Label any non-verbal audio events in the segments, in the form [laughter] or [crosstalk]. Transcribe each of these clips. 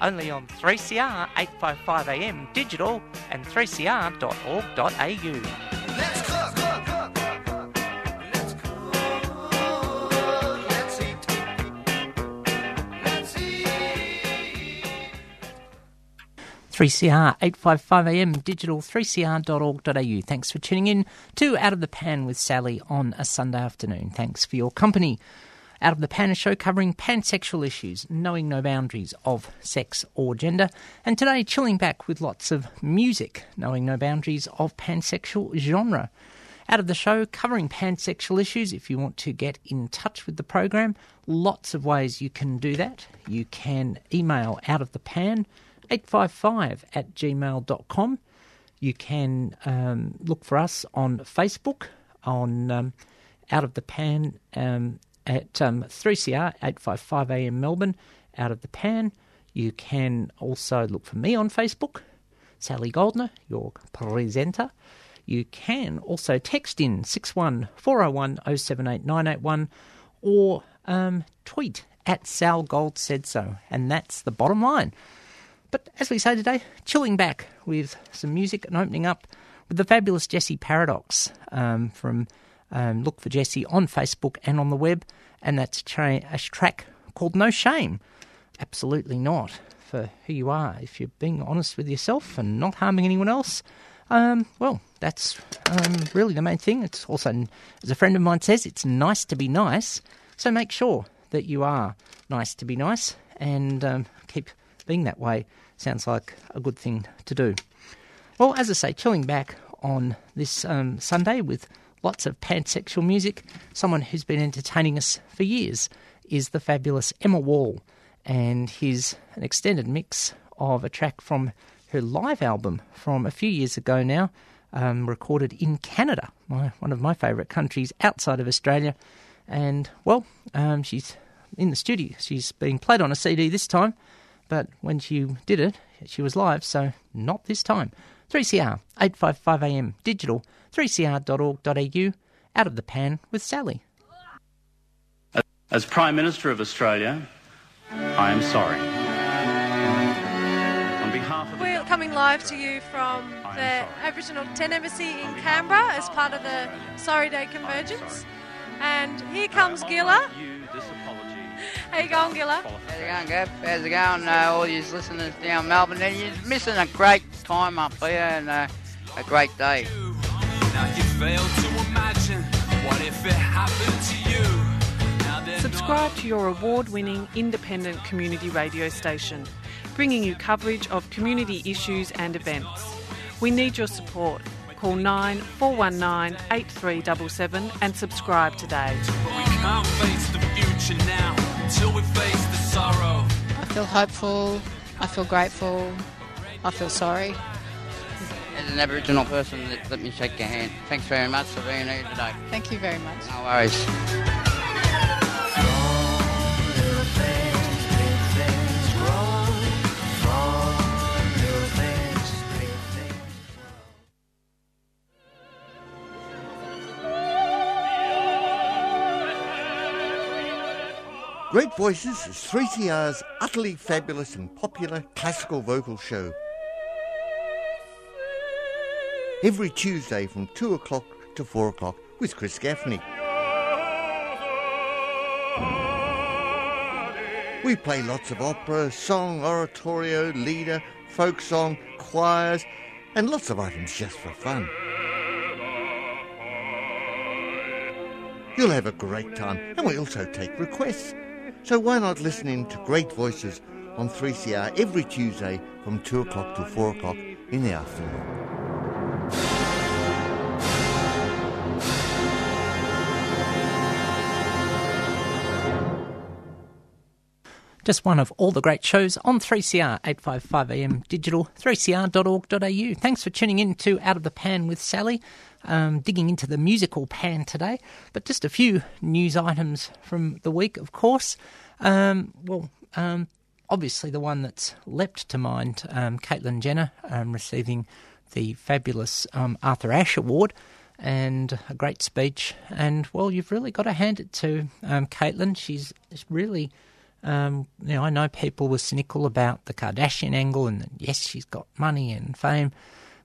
only on 3CR 855am digital and 3cr.org.au. Let's cook. Let's eat. Let's eat. 3CR 855am digital 3cr.org.au. Thanks for tuning in to Out of the Pan with Sally on a Sunday afternoon. Thanks for your company. Out of the Pan, show covering pansexual issues, knowing no boundaries of sex or gender, and today chilling back with lots of music, knowing no boundaries of pansexual genre. Out of the show covering pansexual issues, if you want to get in touch with the program, lots of ways you can do that. You can email out of the pan 855 at gmail.com. You can um, look for us on Facebook on um, Out of the Pan um, at um, 3CR 855 AM Melbourne, Out of the Pan. You can also look for me on Facebook, Sally Goldner, your presenter. You can also text in 61 401 078 981 or um, tweet at Sal Gold said so. And that's the bottom line. But as we say today, chilling back with some music and opening up with the fabulous Jesse Paradox um, from um, Look for Jesse on Facebook and on the web. And that's tra- a track called No Shame. Absolutely not for who you are. If you're being honest with yourself and not harming anyone else, um, well, that's um, really the main thing. It's also, as a friend of mine says, it's nice to be nice. So make sure that you are nice to be nice and um, keep being that way. Sounds like a good thing to do. Well, as I say, chilling back on this um, Sunday with lots of pansexual music, someone who's been entertaining us for years is the fabulous Emma Wall, and here's an extended mix of a track from her live album from a few years ago now, um, recorded in Canada, my, one of my favourite countries outside of Australia. And, well, um, she's in the studio. She's being played on a CD this time, but when she did it, she was live, so not this time. 3CR, 855am, digital, 3cr.org.au, out of the pan with Sally. As Prime Minister of Australia, I am sorry. On behalf of We're coming live to you from the. Aboriginal Tent Embassy in Canberra as part of the Sorry Day Convergence. And here comes I How you going, Gilla? How's it going, Gav? How's it going, uh, all you listeners down Melbourne? And you're missing a great time up here and uh, a great day. Now you fail to imagine what if it happened to you. Now they're Subscribe to your award winning independent community radio station, bringing you coverage of community issues and events. We need your support. Call 9419 8377 and subscribe today. But we can't face the future now until we face the sorrow. I feel hopeful. I feel grateful. I feel sorry. As an Aboriginal person, let, let me shake your hand. Thanks very much for being here today. Thank you very much. No worries. Great Voices is 3CR's utterly fabulous and popular classical vocal show. Every Tuesday from 2 o'clock to 4 o'clock with Chris Gaffney. We play lots of opera, song, oratorio, lieder, folk song, choirs, and lots of items just for fun. You'll have a great time, and we also take requests. So why not listen in to Great Voices on 3CR every Tuesday from 2 o'clock to 4 o'clock in the afternoon? Just one of all the great shows on 3CR, 855am digital, 3cr.org.au. Thanks for tuning in to Out of the Pan with Sally, um, digging into the musical pan today. But just a few news items from the week, of course. Um, well, um, obviously the one that's leapt to mind, um, Caitlyn Jenner um, receiving the fabulous um, Arthur Ashe Award and a great speech. And well, you've really got to hand it to um, Caitlyn. She's really, um, you know, I know people were cynical about the Kardashian angle, and yes, she's got money and fame,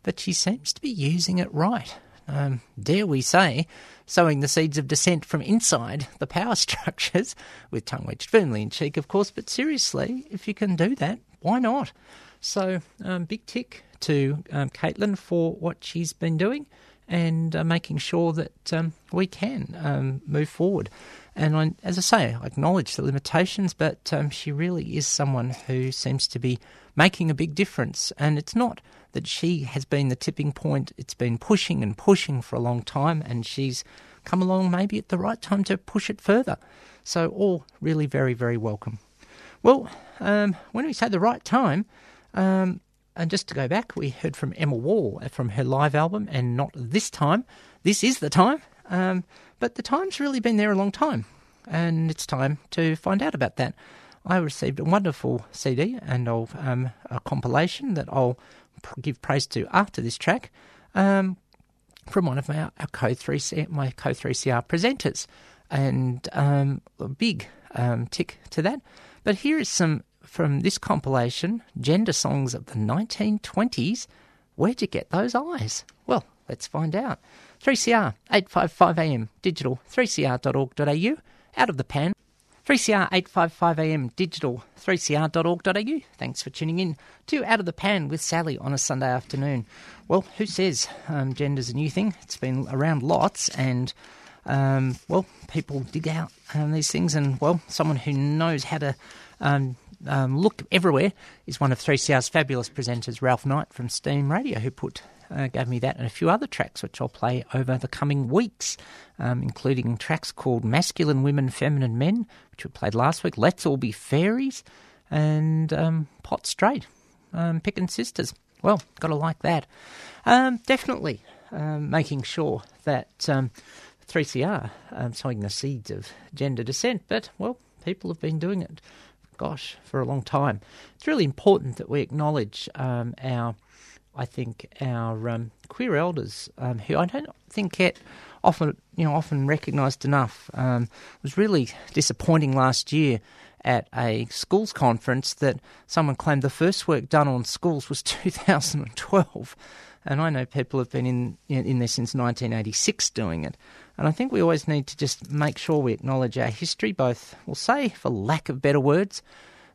but she seems to be using it right. Um, dare we say, sowing the seeds of dissent from inside the power [laughs] structures, with tongue wedged firmly in cheek, of course. But seriously, if you can do that, why not? So, um, big tick to um, Caitlyn for what she's been doing and uh, making sure that um, we can um, move forward. And I, as I say, I acknowledge the limitations, but um, she really is someone who seems to be making a big difference. And it's not that she has been the tipping point, it's been pushing and pushing for a long time, and she's come along maybe at the right time to push it further. So, all really very, very welcome. Well, um, when we say the right time, um, and just to go back, we heard from Emma Wall from her live album, and not this time. This is the time. Um, but the time's really been there a long time, and it's time to find out about that. I received a wonderful CD and um, a compilation that I'll give praise to after this track um, from one of my our Co three my Co three CR presenters, and um, a big um, tick to that. But here is some from this compilation, Gender Songs of the 1920s. Where'd you get those eyes? Well, let's find out. 3CR, 855am, digital, 3cr.org.au, out of the pan. 3CR 855am digital 3cr.org.au. Thanks for tuning in to Out of the Pan with Sally on a Sunday afternoon. Well, who says um, gender's a new thing? It's been around lots, and um, well, people dig out um, these things, and well, someone who knows how to um, um, look everywhere is one of 3CR's fabulous presenters, Ralph Knight from Steam Radio, who put uh, gave me that and a few other tracks which I'll play over the coming weeks, um, including tracks called Masculine Women, Feminine Men, which we played last week, Let's All Be Fairies, and um, Pot Straight, um, Pickin' Sisters. Well, got to like that. Um, definitely um, making sure that um, 3CR um, sowing the seeds of gender dissent, but, well, people have been doing it, gosh, for a long time. It's really important that we acknowledge um, our I think our um, queer elders, um, who I don't think get often, you know, often recognised enough. Um, was really disappointing last year at a schools conference that someone claimed the first work done on schools was [laughs] 2012, and I know people have been in in there since 1986 doing it. And I think we always need to just make sure we acknowledge our history, both, we'll say, for lack of better words,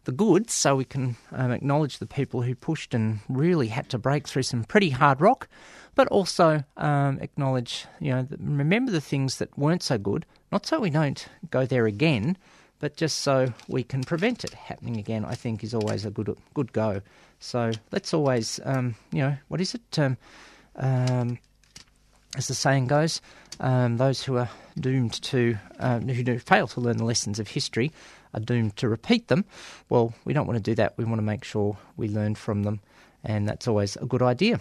the goods, so we can um, acknowledge the people who pushed and really had to break through some pretty hard rock, but also um, acknowledge, you know, remember the things that weren't so good, not so we don't go there again, but just so we can prevent it happening again. I think is always a good good go. So let's always, um, you know, what is it? Um, um, as the saying goes, um, those who are doomed to, uh, who fail to learn the lessons of history are doomed to repeat them. Well, we don't want to do that. We want to make sure we learn from them, and that's always a good idea.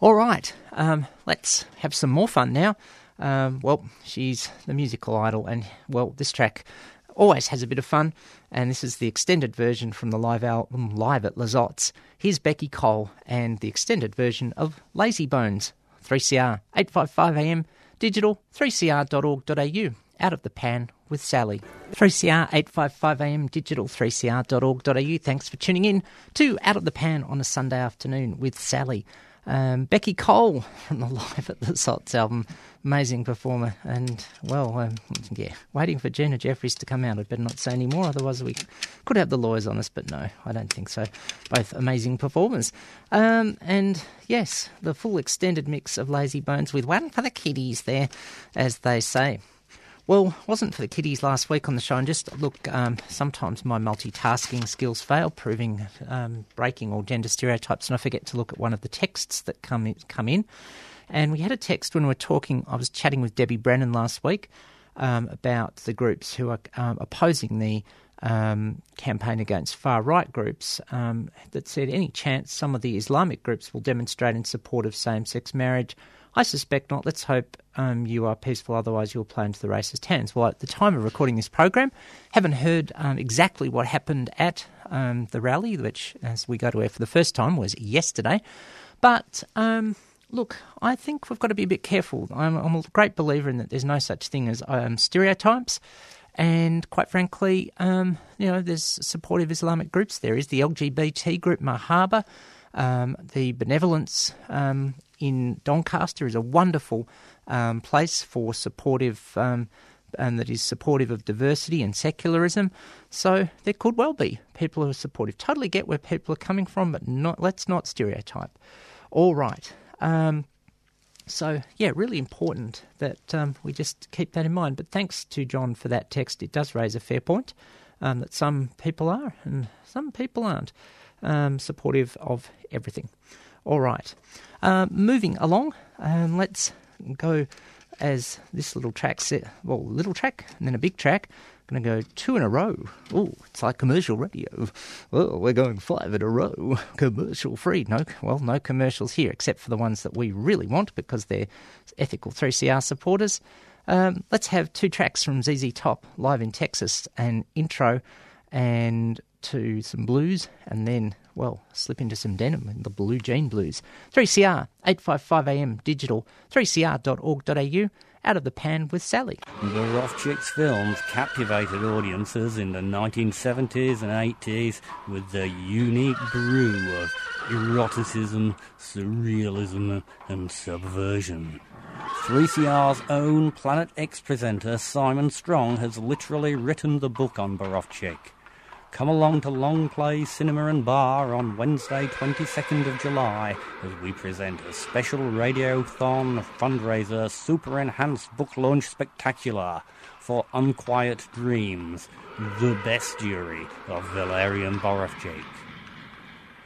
All right, um, let's have some more fun now. Um, well, she's the musical idol, and well, this track always has a bit of fun, and this is the extended version from the live album Live at Lizotte's. Here's Beccy Cole and the extended version of Lazy Bones, 3CR, 855am, digital, 3cr.org.au, out of the pan with Sally. 3CR 855am digital 3cr.org.au. Thanks for tuning in to Out of the Pan on a Sunday afternoon with Sally. Um, Beccy Cole from the [laughs] Live at the Sots album, amazing performer, and well, um, yeah, waiting for Gina Jeffreys to come out. I'd better not say any more, otherwise we could have the lawyers on us, but no, I don't think so. Both amazing performers, um, and yes, the full extended mix of Lazy Bones with one for the kiddies there, as they say. Well, wasn't for the kiddies last week on the show, and just look, um, sometimes my multitasking skills fail, proving um, breaking all gender stereotypes, and I forget to look at one of the texts that come in, come in. And we had a text when we were talking. I was chatting with Debbie Brennan last week um, about the groups who are um, opposing the um, campaign against far right groups um, that said any chance some of the Islamic groups will demonstrate in support of same sex marriage. I suspect not. Let's hope um, you are peaceful, otherwise, you'll play into the racist hands. Well, at the time of recording this program, haven't heard um, exactly what happened at um, the rally, which, as we go to air for the first time, was yesterday. But um, look, I think we've got to be a bit careful. I'm, I'm a great believer in that there's no such thing as um, stereotypes. And quite frankly, um, you know, there's supportive Islamic groups. There is the LGBT group Marhaba, the Benevolence in Doncaster is a wonderful um, place for supportive. Um, and that is supportive of diversity and secularism. So there could well be people who are supportive. Totally get where people are coming from, but not let's not stereotype. All right. Um, so yeah, really important that um, we just keep that in mind. But thanks to John for that text. It does raise a fair point um, that some people are and some people aren't um, supportive of everything. All right, uh, moving along. Um, let's go as this little track set. Well, little track and then a big track. Going to go two in a row. Oh, it's like commercial radio. Well, we're going five in a row. [laughs] Commercial free. No, well, no commercials here except for the ones that we really want because they're ethical 3CR supporters. Um, let's have two tracks from ZZ Top live in Texas, an intro and to some blues, and then, well, slip into some denim and the blue jean blues. 3CR, 855am digital, 3cr.org.au out of the pan with Sally. The Rough films captivated audiences in the 1970s and 80s with their unique brew of eroticism, surrealism, and subversion. 3CR's own Planet X presenter Simon Strong has literally written the book on Borowczyk. Come along to Long Play Cinema and Bar on Wednesday, 22nd of July, as we present a special radiothon fundraiser super enhanced book launch spectacular for Unquiet Dreams, the bestiary of Valerian Borowczyk.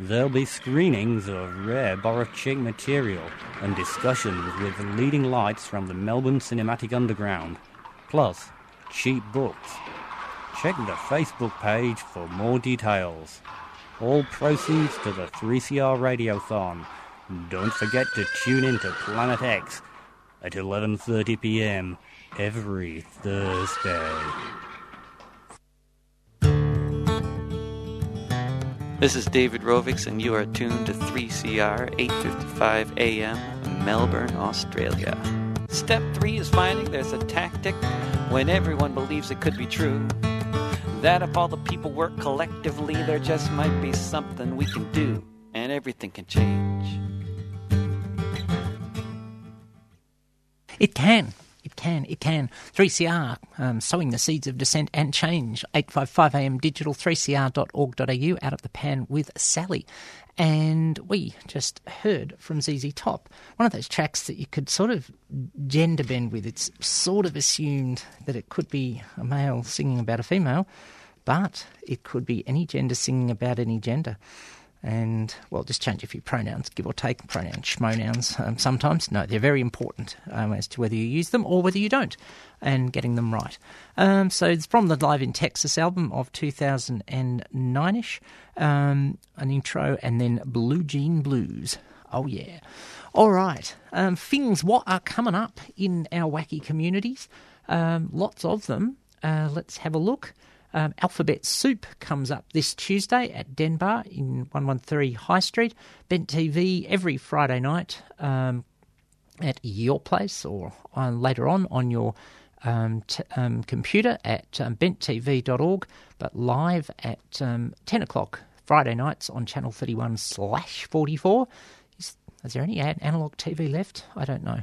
There'll be screenings of rare Borowczyk material and discussions with leading lights from the Melbourne Cinematic Underground, plus cheap books. Check the Facebook page for more details. All proceeds to the 3CR Radiothon. Don't forget to tune in to Planet X at 11:30 p.m. every Thursday. This is David Rovics, and you are tuned to 3CR 8:55 a.m. Melbourne, Australia. Step three is finding there's a tactic when everyone believes it could be true. That if all the people work collectively, there just might be something we can do, and everything can change. It can. It can. It can. 3CR, um, sowing the seeds of dissent and change. 855am digital, 3cr.org.au, out of the pan with Sally. And we just heard from ZZ Top, one of those tracks that you could sort of gender bend with. It's sort of assumed that it could be a male singing about a female, but it could be any gender singing about any gender and well, just change a few pronouns, give or take pronouns, schmonouns. Um, sometimes, no, they're very important um, as to whether you use them or whether you don't, and getting them right. Um, so it's from the Live in Texas album of 2009ish, um, an intro, and then Blue Jean Blues. Oh yeah. All right, um, things what are coming up in our wacky communities? Um, lots of them. Uh, let's have a look. Um, Alphabet Soup comes up this Tuesday at Denbar in 113 High Street. Bent TV every Friday night um, at your place or on, later on on your um, t- um, computer at um, benttv.org, but live at um, 10 o'clock Friday nights on Channel 31 slash 44. Is, is there any analog TV left? I don't know.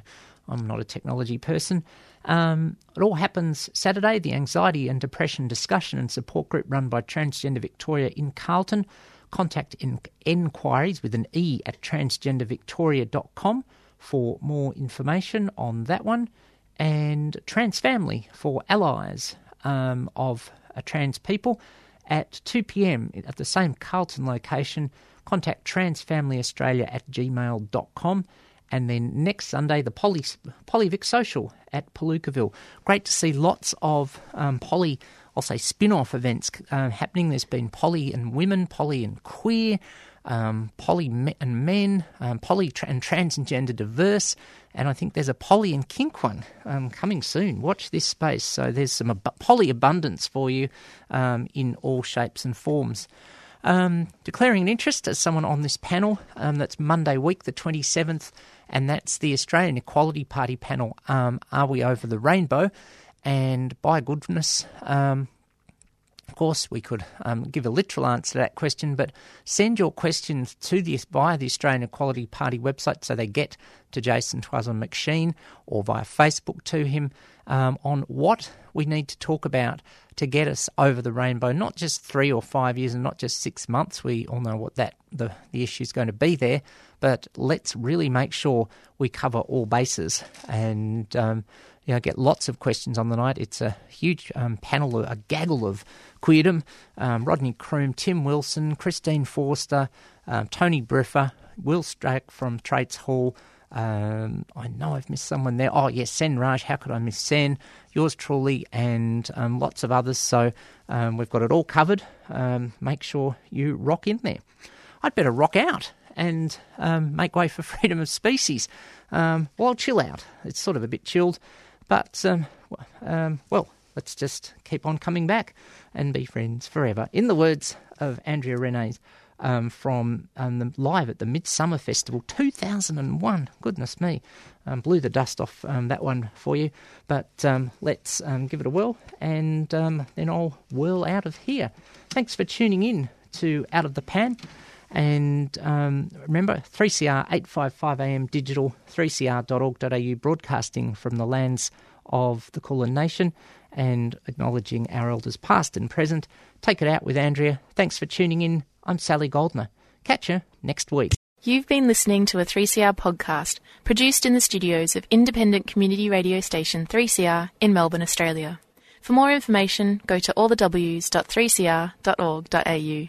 I'm not a technology person. Um, it all happens Saturday, the anxiety and depression discussion and support group run by Transgender Victoria in Carlton. Contact in- enquiries with an E at transgendervictoria.com for more information on that one. And Trans Family for allies um, of uh, trans people at 2 pm at the same Carlton location. Contact transfamilyaustralia at gmail.com. And then next Sunday, the Poly, Polyvic Social at Palookaville. Great to see lots of um, poly I'll say spin off events uh, happening. There's been poly and women, poly and queer, um, poly me- and men, um, poly tra- and trans and gender diverse, and I think there's a poly and kink one um, coming soon. Watch this space. So there's some ab- poly abundance for you um, in all shapes and forms. Um, declaring an interest as someone on this panel. Um, that's Monday week, the 27th, and that's the Australian Equality Party panel. Um, Are we over the rainbow? And by goodness, um, of course, we could um, give a literal answer to that question, but send your questions to the via the Australian Equality Party website, so they get to Jason Tuazon-McCheyne or via Facebook to him um, on what we need to talk about to get us over the rainbow. Not just three or five years, and not just six months. We all know what that the the issue is going to be there, but let's really make sure we cover all bases and. Um, you know, get lots of questions on the night. It's a huge um, panel, a gaggle of queerdom. Um, Rodney Croome, Tim Wilson, Christine Forster, um, Tony Briffa, Wil Stracke from Trades Hall. Um, I know I've missed someone there. Oh, yes, Sen Raj. How could I miss Sen? Yours truly, and um, lots of others. So um, we've got it all covered. Make sure you rock in there. I'd better rock out and um, make way for [laughs] freedom of species. Um, well, chill out. It's sort of a bit chilled. But, um, um, well, let's just keep on coming back and be friends forever. In the words of Andrea Renes um, from um, the, live at the Midsummer Festival 2001. Goodness me. Um, blew the dust off um, that one for you. But um, let's um, give it a whirl and then I'll whirl out of here. Thanks for tuning in to Out of the Pan. And um, remember, 3CR 855am digital, 3cr.org.au, broadcasting from the lands of the Kulin Nation and acknowledging our elders past and present. Take it out with Andrea. Thanks for tuning in. I'm Sally Goldner. Catch you next week. You've been listening to a 3CR podcast produced in the studios of independent community radio station 3CR in Melbourne, Australia. For more information, go to allthews.3cr.org.au.